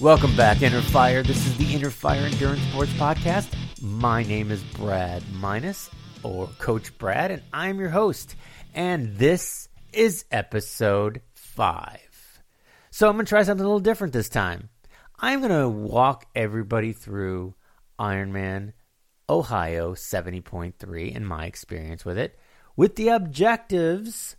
Welcome back, Inner Fire. This is the Inner Fire Endurance Sports Podcast. My name is Brad Minus, or Coach Brad, and I'm your host. And this is episode five. So I'm going to try something a little different this time. I'm going to walk everybody through Ironman Ohio 70.3 and my experience with it with the objectives.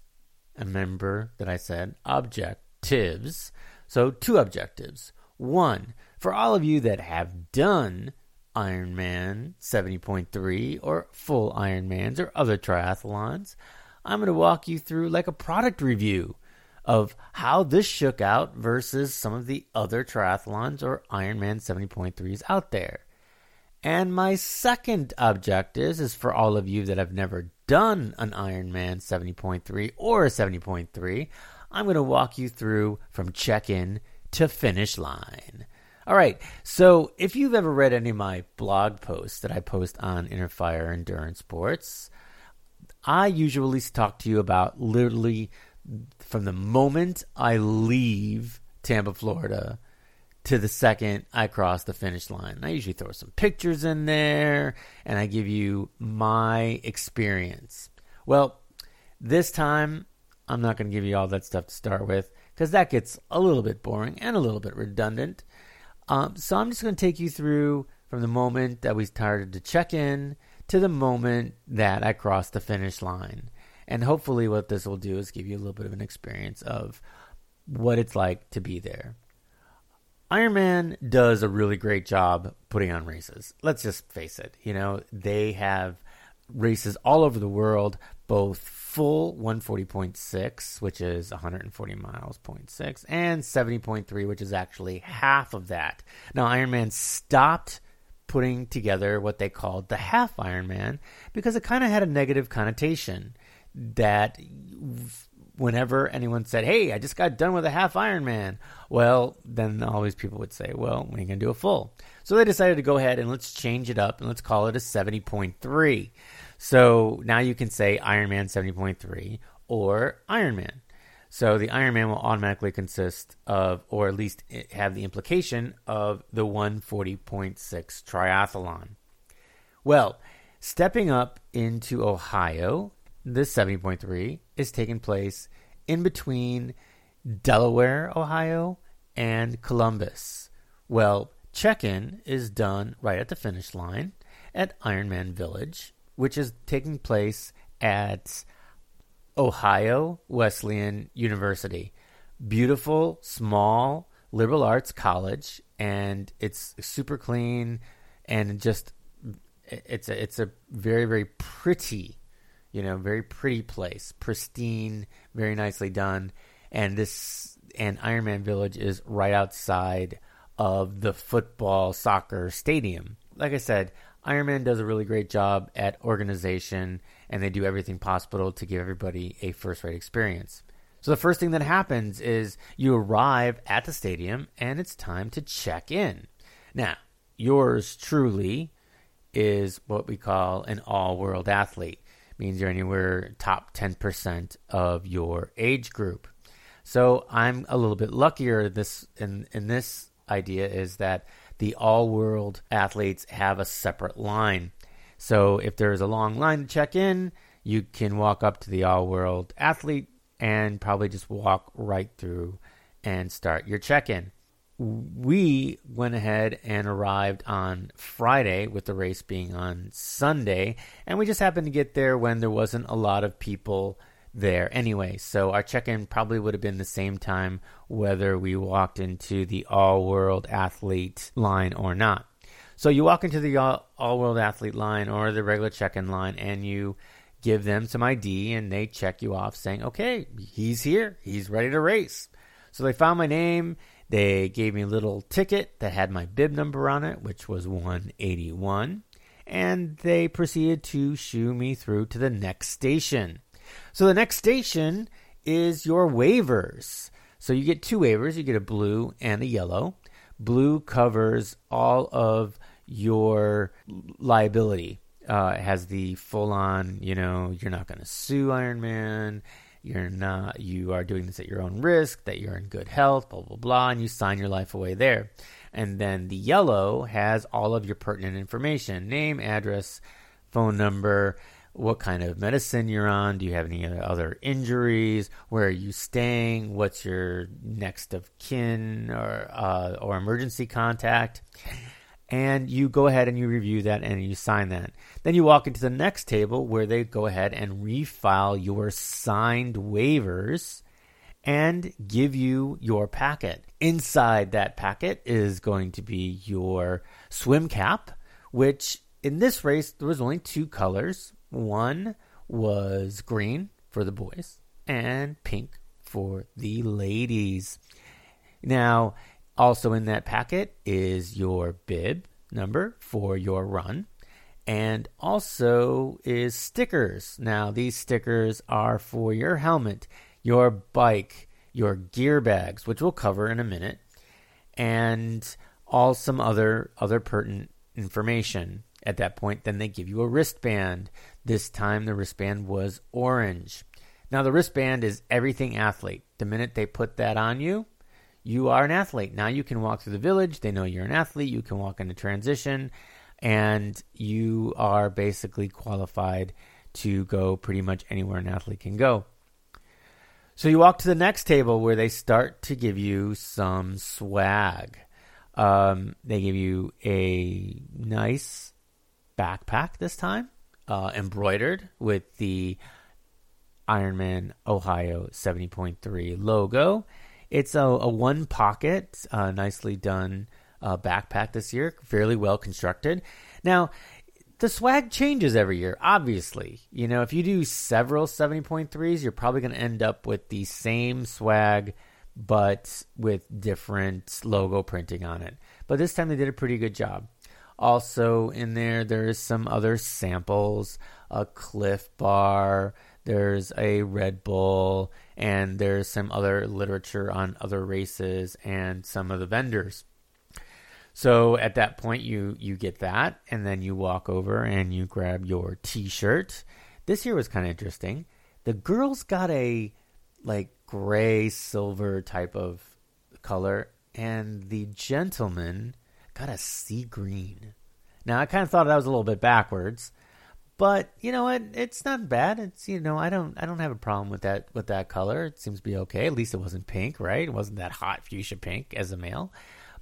Remember that I said objectives. So, two objectives. One, for all of you that have done Ironman 70.3 or full Ironmans or other triathlons, I'm going to walk you through like a product review of how this shook out versus some of the other triathlons or Ironman 70.3s out there. And my second objective is for all of you that have never done an Ironman 70.3 or a 70.3, I'm going to walk you through from check in to finish line. All right. So, if you've ever read any of my blog posts that I post on Inner Fire Endurance Sports, I usually talk to you about literally from the moment I leave Tampa, Florida, to the second I cross the finish line. I usually throw some pictures in there and I give you my experience. Well, this time I'm not going to give you all that stuff to start with because that gets a little bit boring and a little bit redundant. Um, so I'm just going to take you through from the moment that we started to check in to the moment that I crossed the finish line. And hopefully, what this will do is give you a little bit of an experience of what it's like to be there. Ironman does a really great job putting on races. Let's just face it. You know, they have races all over the world, both full 140.6, which is 140 miles, 0.6, and 70.3, which is actually half of that. Now, Ironman stopped putting together what they called the half Ironman because it kind of had a negative connotation that whenever anyone said, Hey, I just got done with a half Ironman, well, then always people would say, Well, when are you going to do a full? So they decided to go ahead and let's change it up and let's call it a 70.3. So now you can say Ironman 70.3 or Ironman. So the Ironman will automatically consist of, or at least have the implication of the 140.6 triathlon. Well, stepping up into Ohio, this 70.3 is taking place in between Delaware, Ohio, and Columbus. Well, check in is done right at the finish line at Ironman Village, which is taking place at Ohio Wesleyan University. Beautiful, small liberal arts college, and it's super clean and just it's a it's a very very pretty you know, very pretty place, pristine, very nicely done. And this and Ironman Village is right outside of the football soccer stadium. Like I said, Ironman does a really great job at organization and they do everything possible to give everybody a first rate experience. So the first thing that happens is you arrive at the stadium and it's time to check in. Now, yours truly is what we call an all world athlete means you're anywhere top 10% of your age group. So I'm a little bit luckier this in in this idea is that the all world athletes have a separate line. So if there's a long line to check in, you can walk up to the all world athlete and probably just walk right through and start your check in we went ahead and arrived on Friday with the race being on Sunday, and we just happened to get there when there wasn't a lot of people there anyway. So our check in probably would have been the same time whether we walked into the all world athlete line or not. So you walk into the all world athlete line or the regular check in line and you give them some ID and they check you off saying, okay, he's here, he's ready to race. So they found my name they gave me a little ticket that had my bib number on it, which was 181, and they proceeded to shoo me through to the next station. So the next station is your waivers. So you get two waivers, you get a blue and a yellow. Blue covers all of your liability. Uh, it has the full on, you know, you're not going to sue Ironman you're not you are doing this at your own risk, that you're in good health, blah blah blah, and you sign your life away there. And then the yellow has all of your pertinent information: name, address, phone number, what kind of medicine you're on, do you have any other injuries, where are you staying, what's your next of kin or uh, or emergency contact and you go ahead and you review that and you sign that. Then you walk into the next table where they go ahead and refile your signed waivers and give you your packet. Inside that packet is going to be your swim cap, which in this race there was only two colors. One was green for the boys and pink for the ladies. Now, also in that packet is your bib number for your run and also is stickers. Now, these stickers are for your helmet, your bike, your gear bags, which we'll cover in a minute, and all some other other pertinent information. At that point, then they give you a wristband. This time the wristband was orange. Now the wristband is everything athlete. The minute they put that on you, you are an athlete. Now you can walk through the village. They know you're an athlete. You can walk into transition, and you are basically qualified to go pretty much anywhere an athlete can go. So you walk to the next table where they start to give you some swag. Um, they give you a nice backpack this time, uh, embroidered with the Ironman Ohio 70.3 logo it's a, a one pocket, uh, nicely done uh, backpack this year, fairly well constructed. Now, the swag changes every year, obviously. You know, if you do several 70.3s, you're probably going to end up with the same swag, but with different logo printing on it. But this time they did a pretty good job. Also, in there, there is some other samples a Clif Bar, there's a Red Bull, and there's some other literature on other races and some of the vendors. So at that point, you you get that, and then you walk over and you grab your T-shirt. This year was kind of interesting. The girls got a like gray silver type of color, and the gentleman got a sea green. Now I kind of thought that was a little bit backwards, but you know what? It's not bad. It's you know I don't I don't have a problem with that with that color. It seems to be okay. At least it wasn't pink, right? It wasn't that hot fuchsia pink as a male.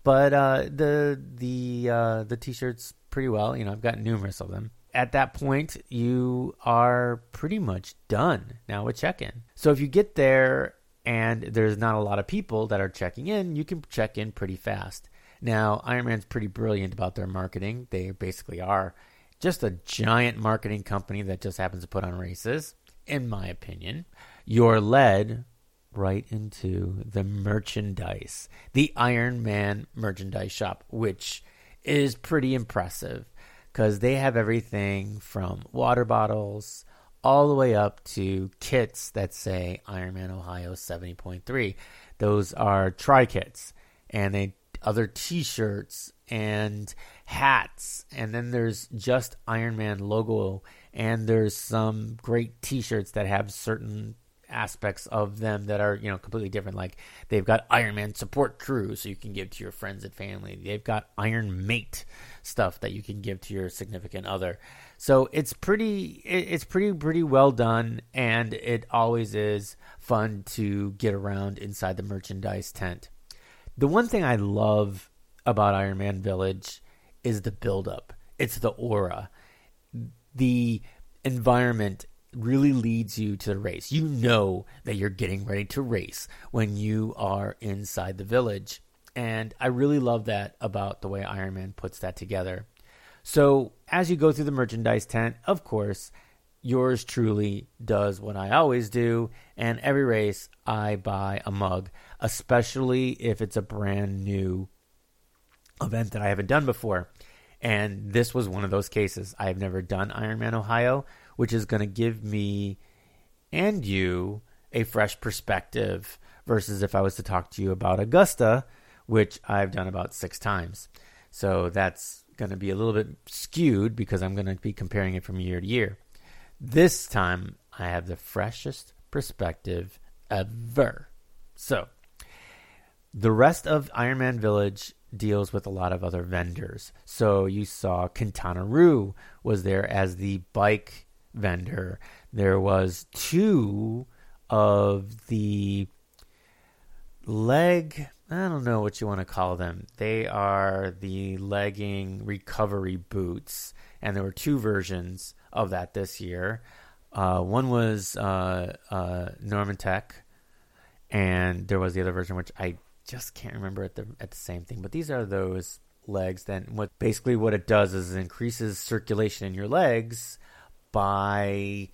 But uh, the the uh, the t-shirts pretty well. You know I've got numerous of them. At that point, you are pretty much done now with check-in. So if you get there and there's not a lot of people that are checking in, you can check in pretty fast. Now, Ironman's pretty brilliant about their marketing. They basically are just a giant marketing company that just happens to put on races, in my opinion. You're led right into the merchandise, the Ironman merchandise shop, which is pretty impressive because they have everything from water bottles all the way up to kits that say Ironman Ohio 70.3. Those are tri kits, and they other T-shirts and hats, and then there's just Ironman logo, and there's some great T-shirts that have certain aspects of them that are you know completely different. Like they've got Ironman support crew, so you can give to your friends and family. They've got Iron Mate stuff that you can give to your significant other. So it's pretty, it's pretty, pretty well done, and it always is fun to get around inside the merchandise tent. The one thing I love about Ironman Village is the buildup. It's the aura. The environment really leads you to the race. You know that you're getting ready to race when you are inside the village. And I really love that about the way Ironman puts that together. So, as you go through the merchandise tent, of course, yours truly does what I always do. And every race, I buy a mug, especially if it's a brand new event that I haven't done before. And this was one of those cases. I have never done Ironman Ohio, which is going to give me and you a fresh perspective versus if I was to talk to you about Augusta, which I've done about six times. So that's going to be a little bit skewed because I'm going to be comparing it from year to year. This time, I have the freshest perspective ever. So, the rest of Ironman Village deals with a lot of other vendors. So you saw Quintana Roo was there as the bike vendor. There was two of the leg I don't know what you want to call them. They are the legging recovery boots, and there were two versions of that this year. Uh, one was uh, uh, Normatec, and there was the other version which I just can't remember at the at the same thing. But these are those legs. Then what basically what it does is it increases circulation in your legs by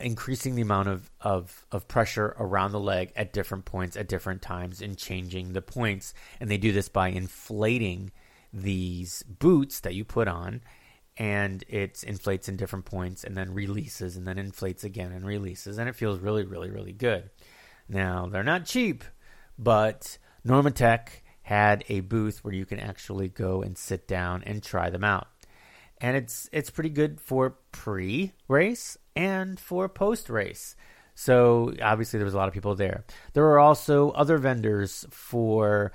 increasing the amount of, of, of pressure around the leg at different points at different times and changing the points. And they do this by inflating these boots that you put on and it inflates in different points and then releases and then inflates again and releases and it feels really really really good now they're not cheap but normatec had a booth where you can actually go and sit down and try them out and it's it's pretty good for pre-race and for post-race. So obviously there was a lot of people there. There were also other vendors for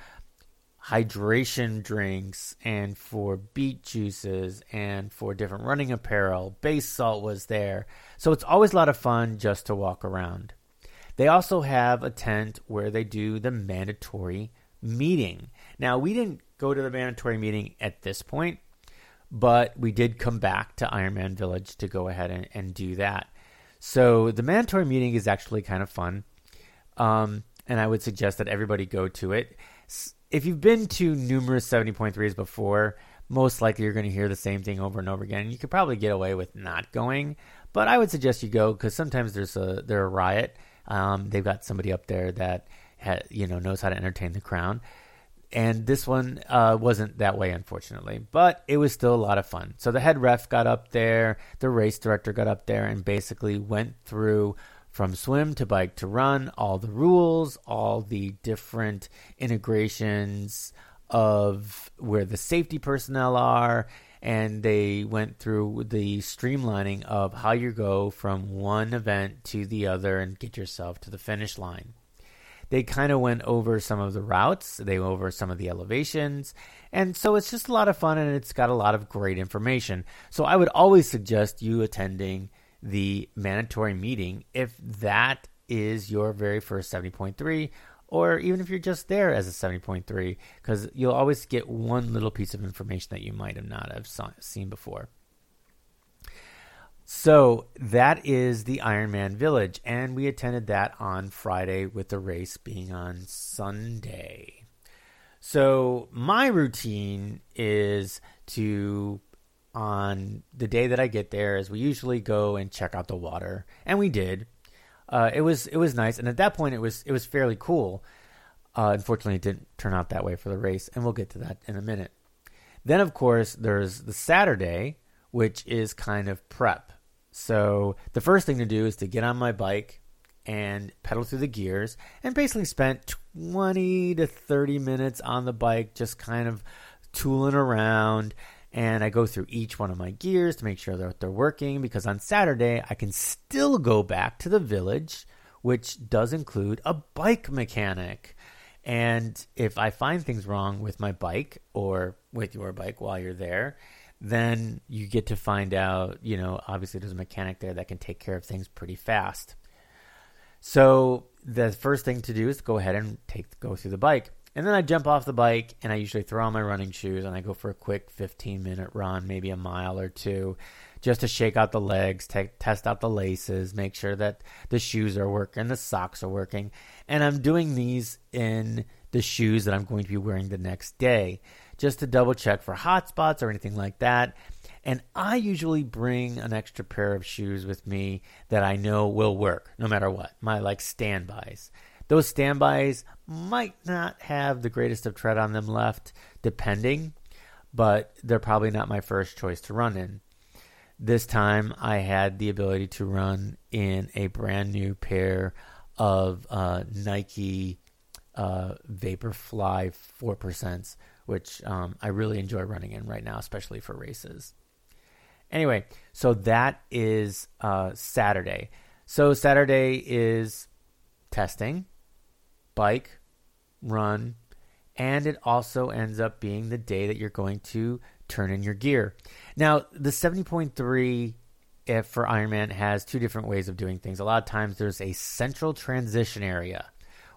hydration drinks and for beet juices and for different running apparel. Base salt was there. So it's always a lot of fun just to walk around. They also have a tent where they do the mandatory meeting. Now, we didn't go to the mandatory meeting at this point but we did come back to Ironman Village to go ahead and, and do that. So the mandatory meeting is actually kind of fun, um, and I would suggest that everybody go to it. If you've been to numerous 70.3s before, most likely you're going to hear the same thing over and over again. You could probably get away with not going, but I would suggest you go because sometimes there's a they're a riot. Um, they've got somebody up there that ha, you know knows how to entertain the crowd and this one uh, wasn't that way, unfortunately, but it was still a lot of fun. So the head ref got up there, the race director got up there, and basically went through from swim to bike to run all the rules, all the different integrations of where the safety personnel are, and they went through the streamlining of how you go from one event to the other and get yourself to the finish line they kind of went over some of the routes, they went over some of the elevations, and so it's just a lot of fun and it's got a lot of great information. So I would always suggest you attending the mandatory meeting if that is your very first 70.3 or even if you're just there as a 70.3 because you'll always get one little piece of information that you might have not have seen before. So that is the Ironman Village, and we attended that on Friday with the race being on Sunday. So my routine is to on the day that I get there is we usually go and check out the water, and we did. Uh, it was it was nice, and at that point it was it was fairly cool. Uh, unfortunately, it didn't turn out that way for the race, and we'll get to that in a minute. Then, of course, there's the Saturday, which is kind of prep. So the first thing to do is to get on my bike and pedal through the gears and basically spent 20 to 30 minutes on the bike just kind of tooling around and I go through each one of my gears to make sure that they're working because on Saturday I can still go back to the village which does include a bike mechanic. And if I find things wrong with my bike or with your bike while you're there, then you get to find out, you know, obviously there's a mechanic there that can take care of things pretty fast. So the first thing to do is go ahead and take go through the bike. And then I jump off the bike and I usually throw on my running shoes and I go for a quick 15 minute run, maybe a mile or two, just to shake out the legs, te- test out the laces, make sure that the shoes are working, the socks are working. And I'm doing these in the shoes that I'm going to be wearing the next day just to double check for hot spots or anything like that. And I usually bring an extra pair of shoes with me that I know will work no matter what. My like standbys. Those standbys might not have the greatest of tread on them left, depending, but they're probably not my first choice to run in. This time I had the ability to run in a brand new pair of uh, Nike uh, Vaporfly 4%, which um, I really enjoy running in right now, especially for races. Anyway, so that is uh, Saturday. So Saturday is testing, bike, run, and it also ends up being the day that you're going to turn in your gear. Now, the 70.3 if for Ironman has two different ways of doing things. A lot of times there's a central transition area,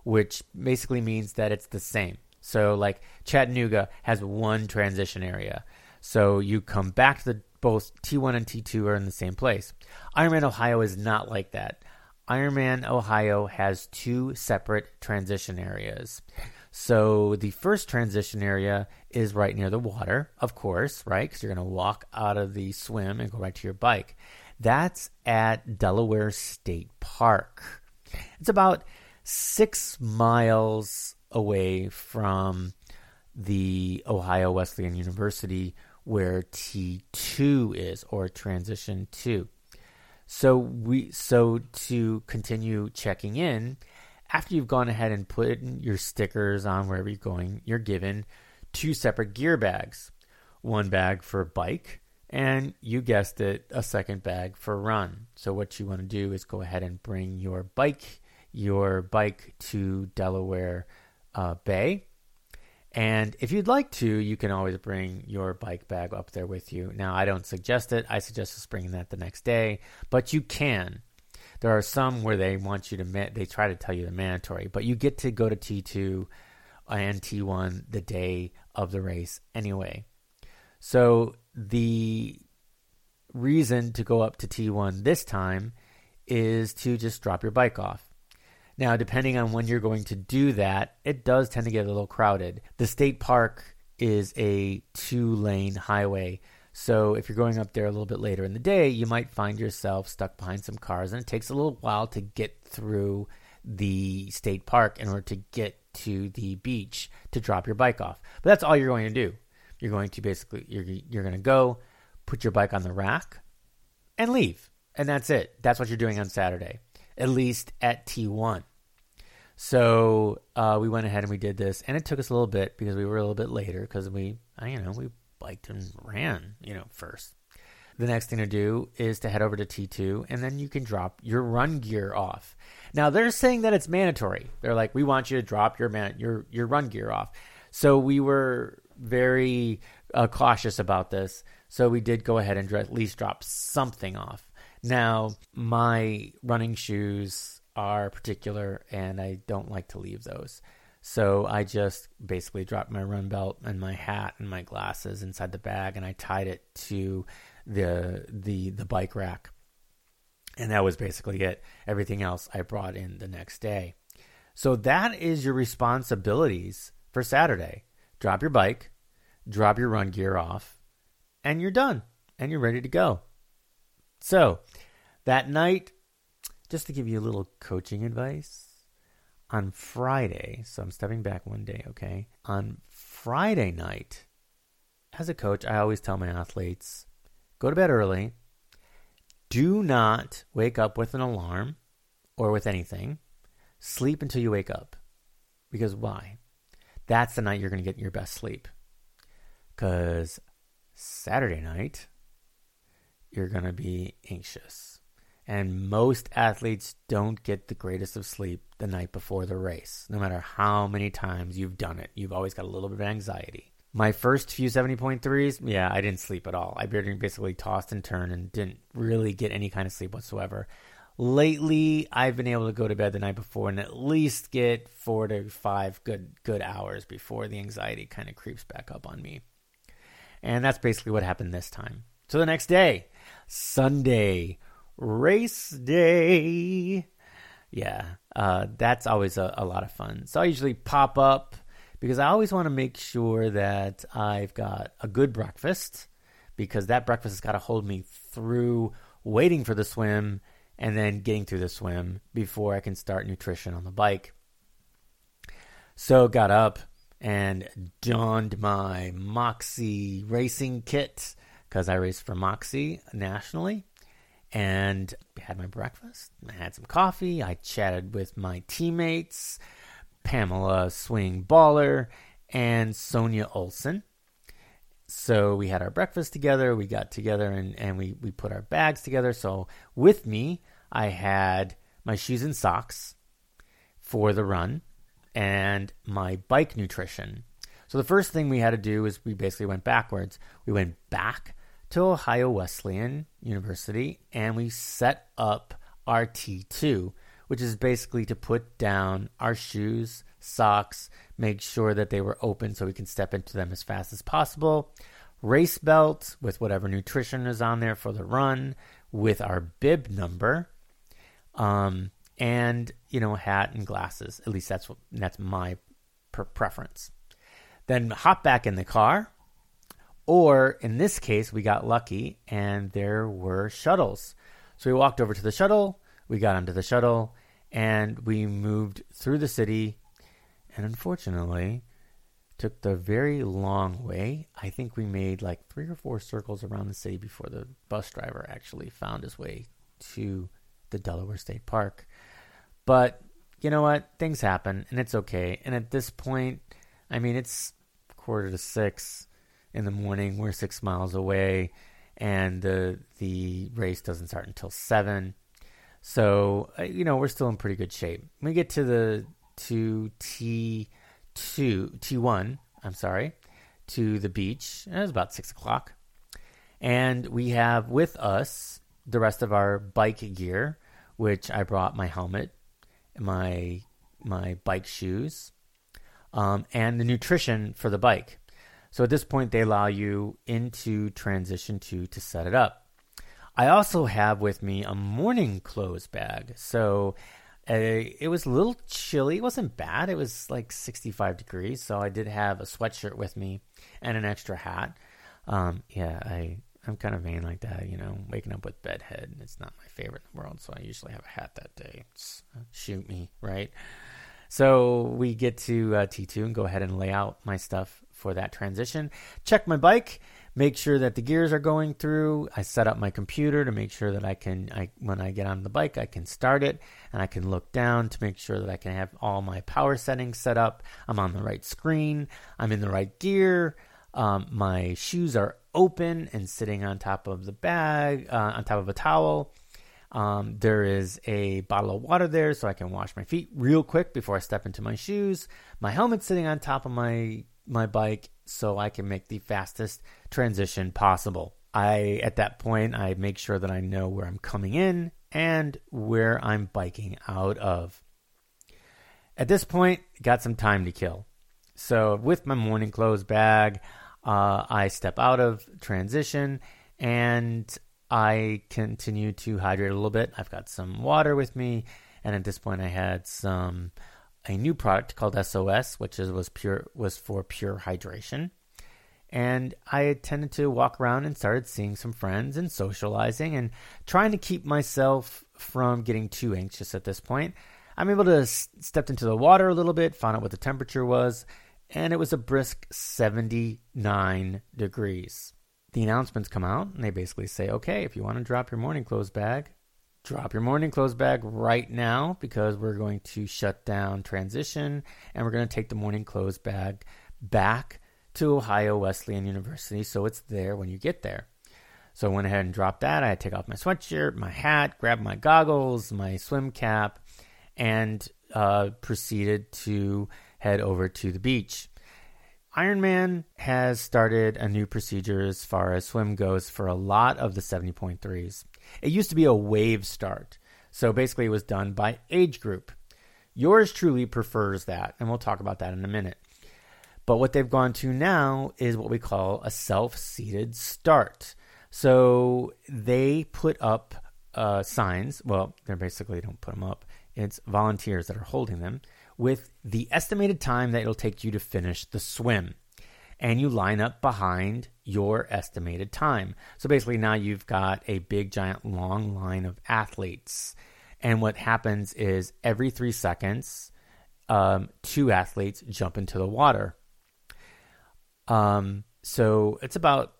which basically means that it's the same. So like Chattanooga has one transition area. So you come back to the both T1 and T2 are in the same place. Ironman Ohio is not like that. Ironman Ohio has two separate transition areas. So the first transition area is right near the water, of course, right? Because you're going to walk out of the swim and go right to your bike. That's at Delaware State Park. It's about six miles away from the Ohio Wesleyan University where T2 is or transition 2. So we so to continue checking in after you've gone ahead and put your stickers on wherever you're going, you're given two separate gear bags. One bag for bike and you guessed it, a second bag for run. So what you want to do is go ahead and bring your bike your bike to Delaware uh, Bay and if you'd like to, you can always bring your bike bag up there with you. Now, I don't suggest it. I suggest just bringing that the next day, but you can. There are some where they want you to, they try to tell you the mandatory, but you get to go to T2 and T1 the day of the race anyway. So the reason to go up to T1 this time is to just drop your bike off. Now, depending on when you're going to do that, it does tend to get a little crowded. The state park is a two lane highway. So if you're going up there a little bit later in the day, you might find yourself stuck behind some cars, and it takes a little while to get through the state park in order to get to the beach to drop your bike off. But that's all you're going to do. You're going to basically you're you're going to go, put your bike on the rack, and leave, and that's it. That's what you're doing on Saturday, at least at T1. So uh, we went ahead and we did this, and it took us a little bit because we were a little bit later because we, you know, we biked and ran, you know, first. The next thing to do is to head over to T2, and then you can drop your run gear off. Now they're saying that it's mandatory. They're like, we want you to drop your man your your run gear off. So we were very uh, cautious about this. So we did go ahead and at least drop something off. Now my running shoes are particular, and I don't like to leave those. So I just basically dropped my run belt and my hat and my glasses inside the bag, and I tied it to the the the bike rack. And that was basically it. Everything else I brought in the next day. So that is your responsibilities for Saturday. Drop your bike, drop your run gear off, and you're done. And you're ready to go. So that night just to give you a little coaching advice, on Friday, so I'm stepping back one day, okay? On Friday night, as a coach, I always tell my athletes go to bed early. Do not wake up with an alarm or with anything. Sleep until you wake up. Because why? That's the night you're going to get your best sleep. Because Saturday night, you're going to be anxious and most athletes don't get the greatest of sleep the night before the race, no matter how many times you've done it. You've always got a little bit of anxiety. My first few 70.3s, yeah, I didn't sleep at all. I basically tossed and turned and didn't really get any kind of sleep whatsoever. Lately, I've been able to go to bed the night before and at least get four to five good good hours before the anxiety kind of creeps back up on me. And that's basically what happened this time. So the next day, Sunday, race day. Yeah, uh, that's always a, a lot of fun. So I usually pop up because I always want to make sure that I've got a good breakfast because that breakfast has got to hold me through waiting for the swim and then getting through the swim before I can start nutrition on the bike. So got up and donned my Moxy racing kit because I race for Moxy nationally and had my breakfast. I had some coffee. I chatted with my teammates, Pamela Swing Baller and Sonia Olson. So we had our breakfast together. We got together and, and we, we put our bags together. So with me, I had my shoes and socks for the run and my bike nutrition. So the first thing we had to do is we basically went backwards. We went back to Ohio Wesleyan University and we set up our T2, which is basically to put down our shoes, socks, make sure that they were open so we can step into them as fast as possible. Race belt with whatever nutrition is on there for the run, with our bib number, um, and you know hat and glasses. At least that's what that's my preference. Then hop back in the car, or in this case, we got lucky and there were shuttles. So we walked over to the shuttle, we got onto the shuttle, and we moved through the city. And unfortunately, took the very long way. I think we made like three or four circles around the city before the bus driver actually found his way to the Delaware State Park. But you know what? Things happen and it's okay. And at this point, I mean, it's quarter to six in the morning. We're six miles away and the, the race doesn't start until seven. So, uh, you know, we're still in pretty good shape. we get to the to T two T one. I'm sorry, to the beach. It was about six o'clock, and we have with us the rest of our bike gear, which I brought my helmet, my my bike shoes, um, and the nutrition for the bike. So at this point, they allow you into transition two to set it up. I also have with me a morning clothes bag. So it was a little chilly. It wasn't bad. It was like 65 degrees, so I did have a sweatshirt with me and an extra hat. Um, yeah, I I'm kind of vain like that. You know, waking up with bedhead. And it's not my favorite in the world, so I usually have a hat that day. It's, uh, shoot me, right? So we get to uh, T2 and go ahead and lay out my stuff for that transition. Check my bike make sure that the gears are going through. I set up my computer to make sure that I can, I, when I get on the bike, I can start it and I can look down to make sure that I can have all my power settings set up. I'm on the right screen. I'm in the right gear. Um, my shoes are open and sitting on top of the bag, uh, on top of a towel. Um, there is a bottle of water there so I can wash my feet real quick before I step into my shoes. My helmet's sitting on top of my my bike so I can make the fastest transition possible. I at that point I make sure that I know where I'm coming in and where I'm biking out of. At this point, got some time to kill. So with my morning clothes bag, uh, I step out of transition and I continue to hydrate a little bit. I've got some water with me, and at this point, I had some a new product called SOS, which is, was pure was for pure hydration. And I tended to walk around and started seeing some friends and socializing and trying to keep myself from getting too anxious at this point. I'm able to s- step into the water a little bit, found out what the temperature was, and it was a brisk 79 degrees. The announcements come out and they basically say, okay, if you want to drop your morning clothes bag, drop your morning clothes bag right now because we're going to shut down transition and we're going to take the morning clothes bag back to Ohio Wesleyan University so it's there when you get there. So I went ahead and dropped that. I take off my sweatshirt, my hat, grab my goggles, my swim cap, and uh, proceeded to head over to the beach. Ironman has started a new procedure as far as swim goes for a lot of the 70.3s. It used to be a wave start. So basically, it was done by age group. Yours truly prefers that, and we'll talk about that in a minute. But what they've gone to now is what we call a self seated start. So they put up uh, signs. Well, they basically don't put them up, it's volunteers that are holding them with the estimated time that it'll take you to finish the swim and you line up behind your estimated time. So basically, now you've got a big, giant, long line of athletes. And what happens is every three seconds, um, two athletes jump into the water. Um, so it's about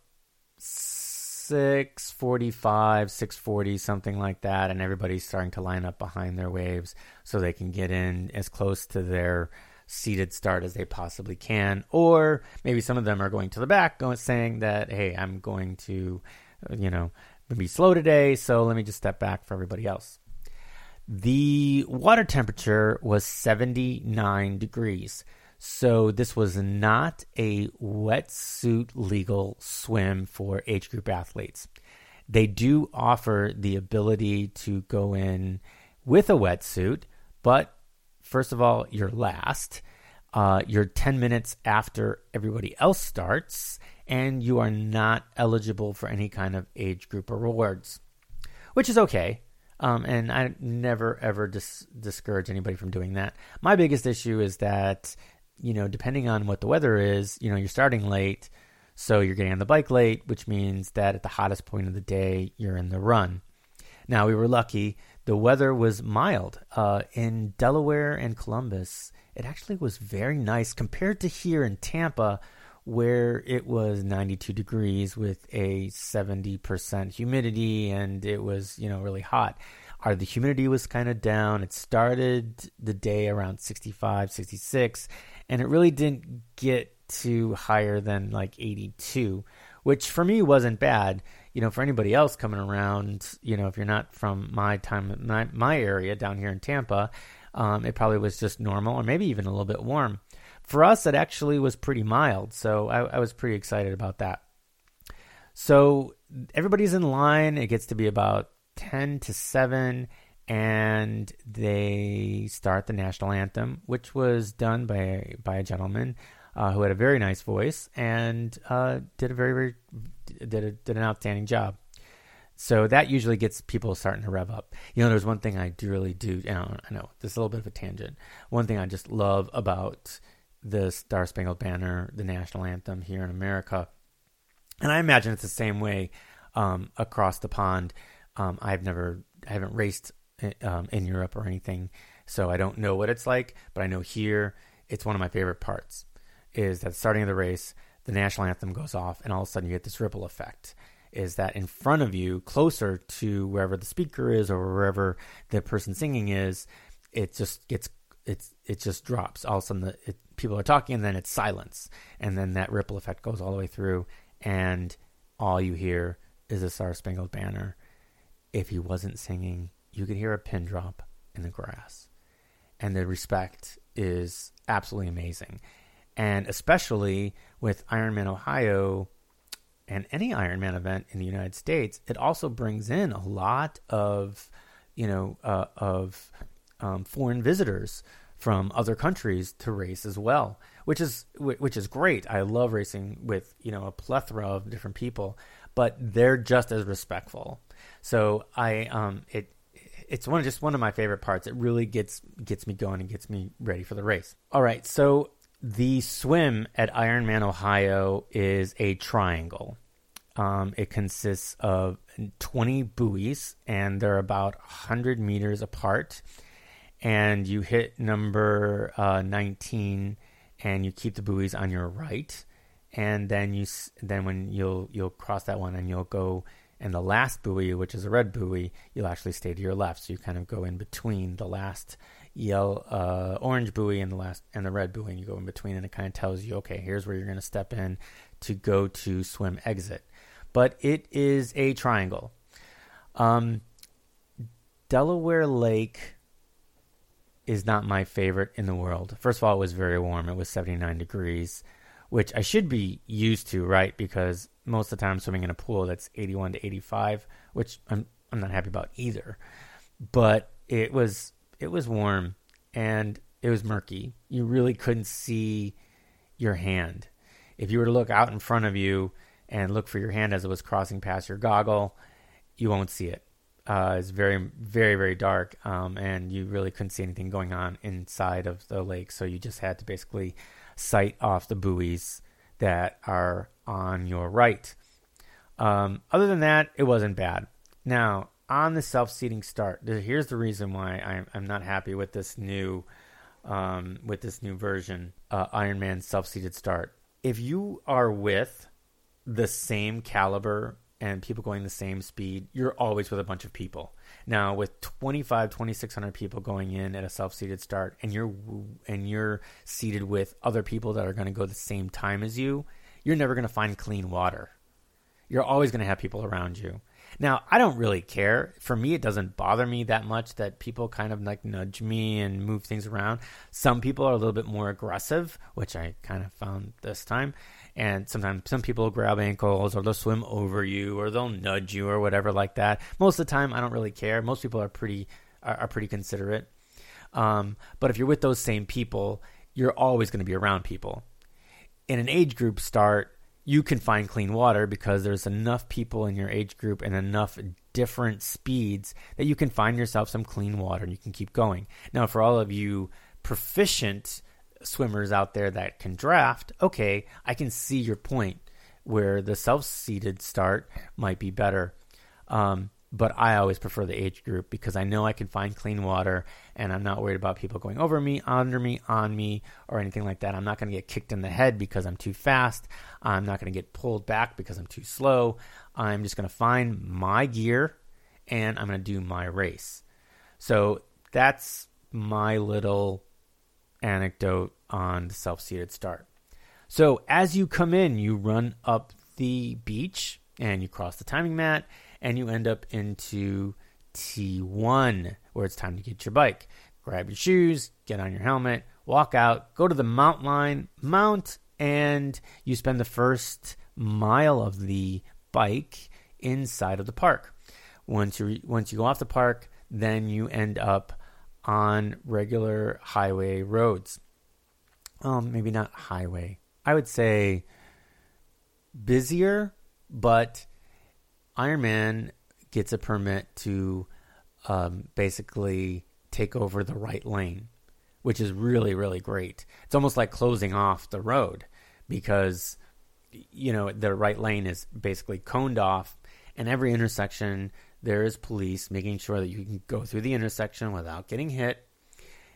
645, 640, something like that. And everybody's starting to line up behind their waves so they can get in as close to their seated start as they possibly can. Or maybe some of them are going to the back, going saying that, hey, I'm going to, you know, be slow today, so let me just step back for everybody else. The water temperature was 79 degrees. So this was not a wetsuit legal swim for age group athletes. They do offer the ability to go in with a wetsuit, but first of all, you're last. Uh, you're 10 minutes after everybody else starts, and you are not eligible for any kind of age group rewards, which is okay. Um, and I never ever dis- discourage anybody from doing that. My biggest issue is that, you know, depending on what the weather is, you know, you're starting late, so you're getting on the bike late, which means that at the hottest point of the day, you're in the run. Now, we were lucky. The weather was mild. Uh, in Delaware and Columbus, it actually was very nice compared to here in Tampa, where it was 92 degrees with a 70% humidity and it was, you know, really hot. Our, the humidity was kind of down. It started the day around 65, 66, and it really didn't get to higher than like 82, which for me wasn't bad. You know, for anybody else coming around, you know, if you're not from my time, my, my area down here in Tampa, um, it probably was just normal or maybe even a little bit warm. For us, it actually was pretty mild, so I, I was pretty excited about that. So everybody's in line. It gets to be about 10 to 7, and they start the national anthem, which was done by, by a gentleman uh, who had a very nice voice and uh, did a very, very did, a, did an outstanding job. So that usually gets people starting to rev up. You know, there's one thing I do really do. You know, I know this is a little bit of a tangent. One thing I just love about the Star Spangled Banner, the national anthem here in America. And I imagine it's the same way um, across the pond. Um, I've never, I haven't raced um, in Europe or anything, so I don't know what it's like. But I know here, it's one of my favorite parts. Is that starting of the race, the national anthem goes off, and all of a sudden you get this ripple effect. Is that in front of you, closer to wherever the speaker is or wherever the person singing is, it just gets it's it just drops. All of a sudden, the, it, people are talking, and then it's silence, and then that ripple effect goes all the way through, and all you hear is a Star Spangled Banner. If he wasn't singing, you could hear a pin drop in the grass, and the respect is absolutely amazing, and especially with Ironman Ohio and any Ironman event in the United States, it also brings in a lot of you know uh, of um, foreign visitors from other countries to race as well, which is which is great. I love racing with you know a plethora of different people, but they're just as respectful. So I um it it's one just one of my favorite parts. It really gets gets me going and gets me ready for the race. All right, so the swim at Ironman Ohio is a triangle. Um, it consists of 20 buoys, and they're about 100 meters apart. And you hit number uh, 19 and you keep the buoys on your right. And then you then when you'll you'll cross that one and you'll go and the last buoy which is a red buoy you'll actually stay to your left. So you kind of go in between the last yellow uh, orange buoy and the last and the red buoy and you go in between and it kind of tells you okay here's where you're going to step in to go to swim exit but it is a triangle um, delaware lake is not my favorite in the world. First of all, it was very warm. It was 79 degrees, which I should be used to, right? Because most of the time swimming in a pool that's 81 to 85, which I'm I'm not happy about either. But it was it was warm and it was murky. You really couldn't see your hand. If you were to look out in front of you and look for your hand as it was crossing past your goggle, you won't see it uh, is very, very, very dark, um, and you really couldn't see anything going on inside of the lake. So you just had to basically sight off the buoys that are on your right. Um, other than that, it wasn't bad. Now, on the self-seating start, here's the reason why I'm, I'm not happy with this new um, with this new version, uh, Ironman self-seated start. If you are with the same caliber and people going the same speed, you're always with a bunch of people. Now, with 25, 2600 people going in at a self-seated start and you're and you're seated with other people that are going to go the same time as you, you're never going to find clean water. You're always going to have people around you. Now, I don't really care. For me, it doesn't bother me that much that people kind of like nudge me and move things around. Some people are a little bit more aggressive, which I kind of found this time. And sometimes some people grab ankles or they'll swim over you or they'll nudge you or whatever like that. Most of the time, I don't really care. Most people are pretty are, are pretty considerate. Um, but if you're with those same people, you're always going to be around people. In an age group start, you can find clean water because there's enough people in your age group and enough different speeds that you can find yourself some clean water and you can keep going. Now, for all of you proficient swimmers out there that can draft, okay, I can see your point where the self seated start might be better. Um, but I always prefer the age group because I know I can find clean water and I'm not worried about people going over me, under me, on me, or anything like that. I'm not going to get kicked in the head because I'm too fast. I'm not going to get pulled back because I'm too slow. I'm just going to find my gear and I'm going to do my race. So that's my little anecdote on the self seated start. So as you come in, you run up the beach and you cross the timing mat and you end up into T1 where it's time to get your bike. Grab your shoes, get on your helmet, walk out, go to the mount line, mount, and you spend the first mile of the bike inside of the park. Once you once you go off the park, then you end up on regular highway roads. Um, maybe not highway. I would say busier, but Ironman gets a permit to um, basically take over the right lane, which is really, really great. It's almost like closing off the road because, you know, the right lane is basically coned off, and every intersection there is police making sure that you can go through the intersection without getting hit.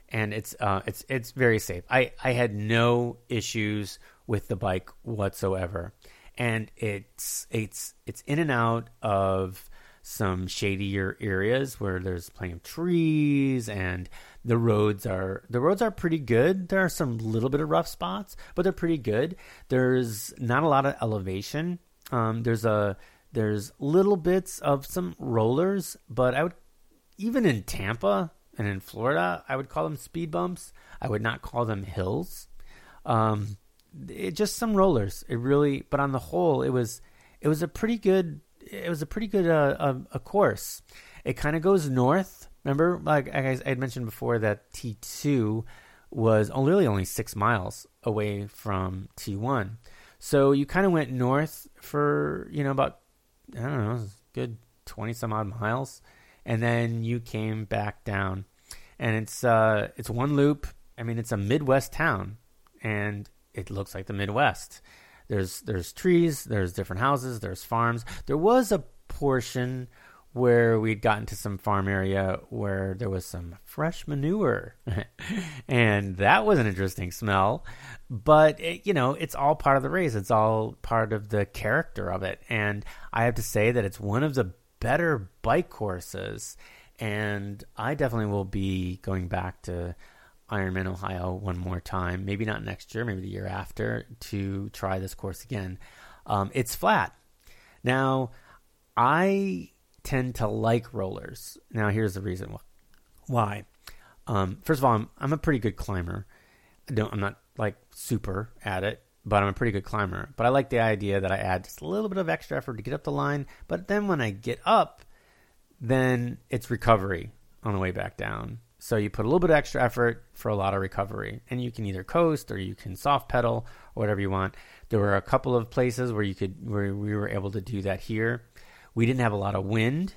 And it's uh, it's it's very safe. I, I had no issues with the bike whatsoever and it's it's it's in and out of some shadier areas where there's plenty of trees and the roads are the roads are pretty good. There are some little bit of rough spots, but they're pretty good. There's not a lot of elevation. Um, there's a there's little bits of some rollers, but I would even in Tampa and in Florida, I would call them speed bumps. I would not call them hills. Um, it, just some rollers. It really, but on the whole, it was it was a pretty good it was a pretty good uh, a, um, a course. It kind of goes north. Remember, like I, I had mentioned before, that T two was only only six miles away from T one. So you kind of went north for you know about I don't know, good twenty some odd miles, and then you came back down, and it's uh it's one loop. I mean, it's a Midwest town, and it looks like the Midwest. There's there's trees, there's different houses, there's farms. There was a portion where we'd gotten to some farm area where there was some fresh manure. and that was an interesting smell. But, it, you know, it's all part of the race, it's all part of the character of it. And I have to say that it's one of the better bike courses. And I definitely will be going back to Ironman Ohio one more time. Maybe not next year, maybe the year after to try this course again. Um, it's flat. Now, I tend to like rollers. Now, here's the reason why. Um, first of all, I'm, I'm a pretty good climber. I don't, I'm not like super at it, but I'm a pretty good climber. But I like the idea that I add just a little bit of extra effort to get up the line. But then when I get up, then it's recovery on the way back down. So you put a little bit of extra effort for a lot of recovery, and you can either coast or you can soft pedal or whatever you want. There were a couple of places where you could where we were able to do that here. We didn't have a lot of wind,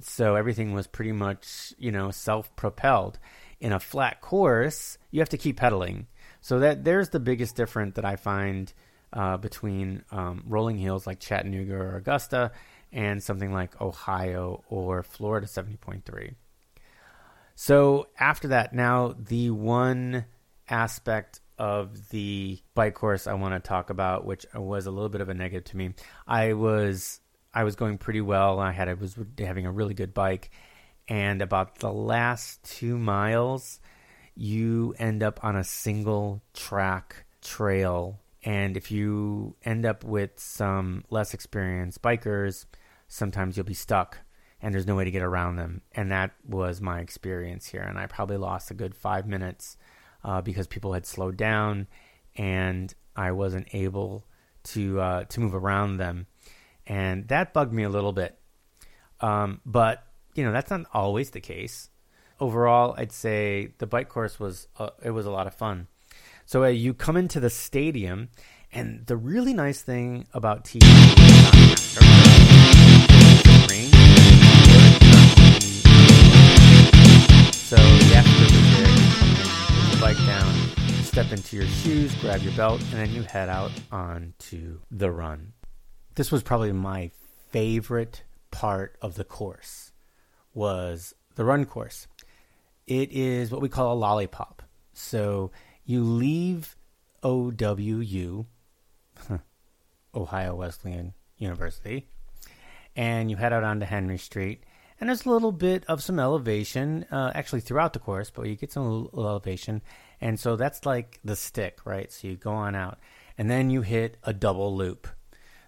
so everything was pretty much you know self-propelled. In a flat course, you have to keep pedaling. So that there's the biggest difference that I find uh, between um, rolling hills like Chattanooga or Augusta and something like Ohio or Florida 70.3. So after that, now the one aspect of the bike course I want to talk about, which was a little bit of a negative to me, I was I was going pretty well. I had I was having a really good bike, and about the last two miles, you end up on a single track trail, and if you end up with some less experienced bikers, sometimes you'll be stuck and there's no way to get around them. And that was my experience here. And I probably lost a good five minutes uh, because people had slowed down and I wasn't able to uh, to move around them, and that bugged me a little bit. Um, but you know that's not always the case. Overall, I'd say the bike course was uh, it was a lot of fun. So uh, you come into the stadium, and the really nice thing about T So you have to put the bike down, step into your shoes, grab your belt, and then you head out onto the run. This was probably my favorite part of the course was the run course. It is what we call a lollipop. So you leave OWU, Ohio Wesleyan University, and you head out onto Henry Street and there's a little bit of some elevation uh, actually throughout the course, but you get some elevation, and so that's like the stick, right? So you go on out, and then you hit a double loop.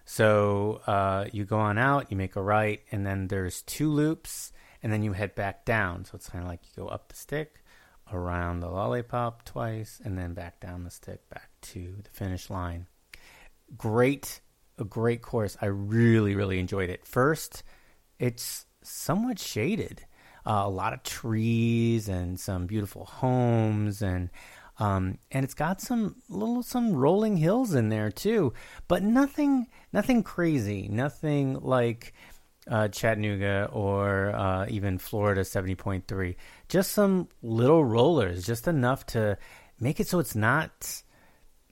So uh, you go on out, you make a right, and then there's two loops, and then you head back down. So it's kind of like you go up the stick, around the lollipop twice, and then back down the stick, back to the finish line. Great, a great course. I really, really enjoyed it. First, it's somewhat shaded. Uh, a lot of trees and some beautiful homes and um, and it's got some little some rolling hills in there too, but nothing nothing crazy, nothing like uh, Chattanooga or uh, even Florida seventy point three. Just some little rollers, just enough to make it so it's not.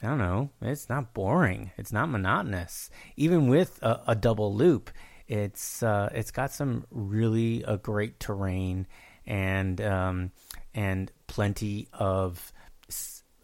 I don't know. It's not boring. It's not monotonous. Even with a, a double loop, it's uh, it's got some really uh, great terrain and um, and plenty of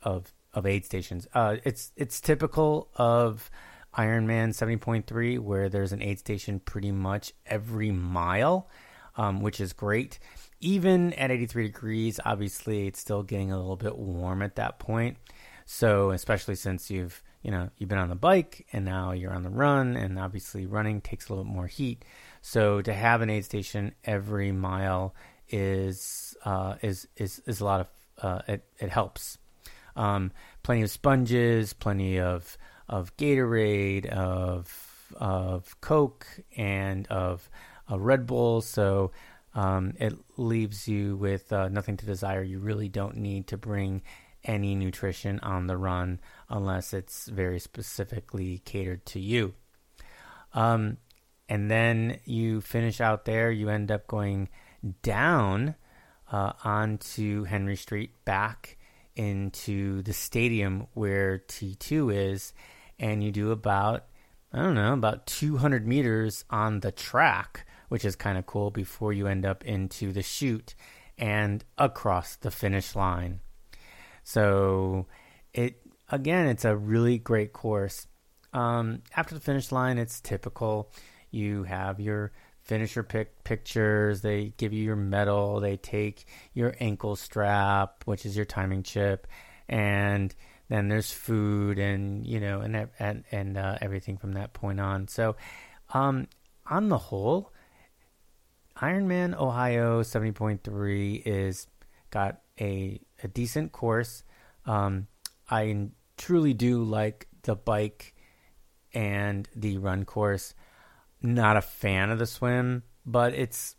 of of aid stations. Uh, it's it's typical of Ironman 70.3 where there's an aid station pretty much every mile, um, which is great. Even at 83 degrees, obviously it's still getting a little bit warm at that point. So especially since you've you know you've been on the bike and now you're on the run and obviously running takes a little bit more heat. So to have an aid station every mile is uh, is is is a lot of uh, it, it helps. Um, plenty of sponges plenty of of Gatorade of of Coke and of a Red Bull. So um, it leaves you with uh, nothing to desire. You really don't need to bring any nutrition on the run unless it's very specifically catered to you. Um, and then you finish out there, you end up going down uh, onto Henry Street back into the stadium where T2 is, and you do about, I don't know, about 200 meters on the track, which is kind of cool before you end up into the chute and across the finish line. So it again, it's a really great course. Um, after the finish line, it's typical. You have your finisher pictures. They give you your medal. They take your ankle strap, which is your timing chip, and then there's food and you know and and and uh, everything from that point on. So, um, on the whole, Ironman Ohio 70.3 is got a a decent course. Um, I truly do like the bike and the run course. Not a fan of the swim, but it's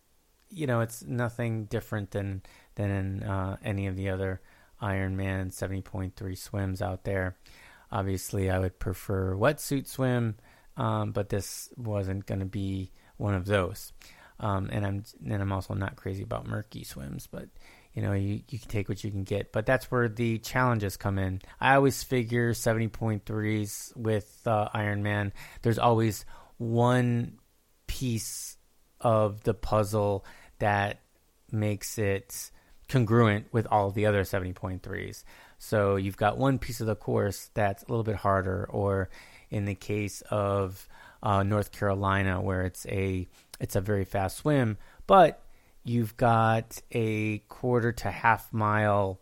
you know it's nothing different than than in uh, any of the other Ironman 70.3 swims out there. Obviously, I would prefer wetsuit swim, um, but this wasn't going to be one of those. Um, and I'm and I'm also not crazy about murky swims, but you know, you, you can take what you can get. But that's where the challenges come in. I always figure 70.3s with uh, Ironman, there's always one piece of the puzzle that makes it congruent with all the other 70.3s. So you've got one piece of the course that's a little bit harder, or in the case of uh, North Carolina, where it's a it's a very fast swim, but you've got a quarter to half mile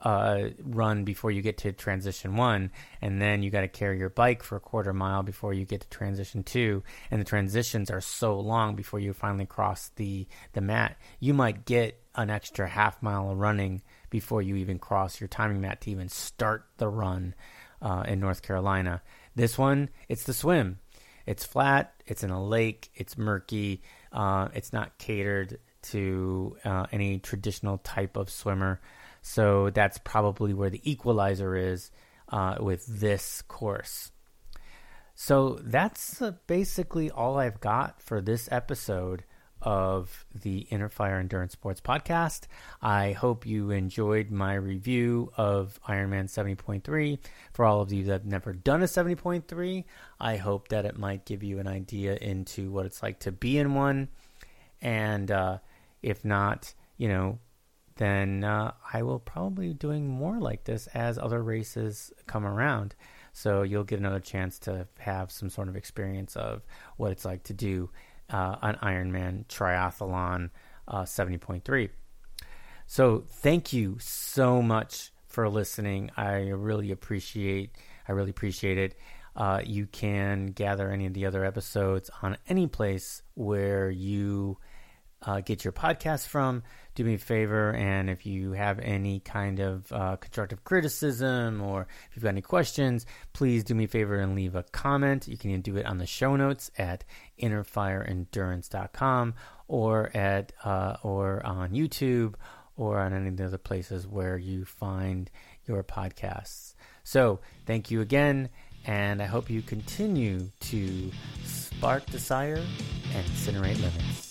uh, run before you get to transition one, and then you got to carry your bike for a quarter mile before you get to transition two, and the transitions are so long before you finally cross the the mat. You might get an extra half mile of running before you even cross your timing mat to even start the run uh, in North Carolina. This one, it's the swim. It's flat. It's in a lake. It's murky. Uh, it's not catered to uh, any traditional type of swimmer. So that's probably where the equalizer is uh, with this course. So that's uh, basically all I've got for this episode of the Inner Fire Endurance Sports podcast. I hope you enjoyed my review of Ironman 70.3. For all of you that have never done a 70.3, I hope that it might give you an idea into what it's like to be in one. And uh, if not, you know, then uh, I will probably be doing more like this as other races come around. So you'll get another chance to have some sort of experience of what it's like to do uh, an Ironman triathlon uh, 70.3. So thank you so much for listening. I really appreciate I really appreciate it. Uh, you can gather any of the other episodes on any place where you uh, get your podcast from, do me a favor. And if you have any kind of uh, constructive criticism or if you've got any questions, please do me a favor and leave a comment. You can do it on the show notes at innerfireendurance.com or at uh, or on YouTube or on any of the other places where you find your podcasts. So thank you again, and I hope you continue to spark desire and incinerate limits.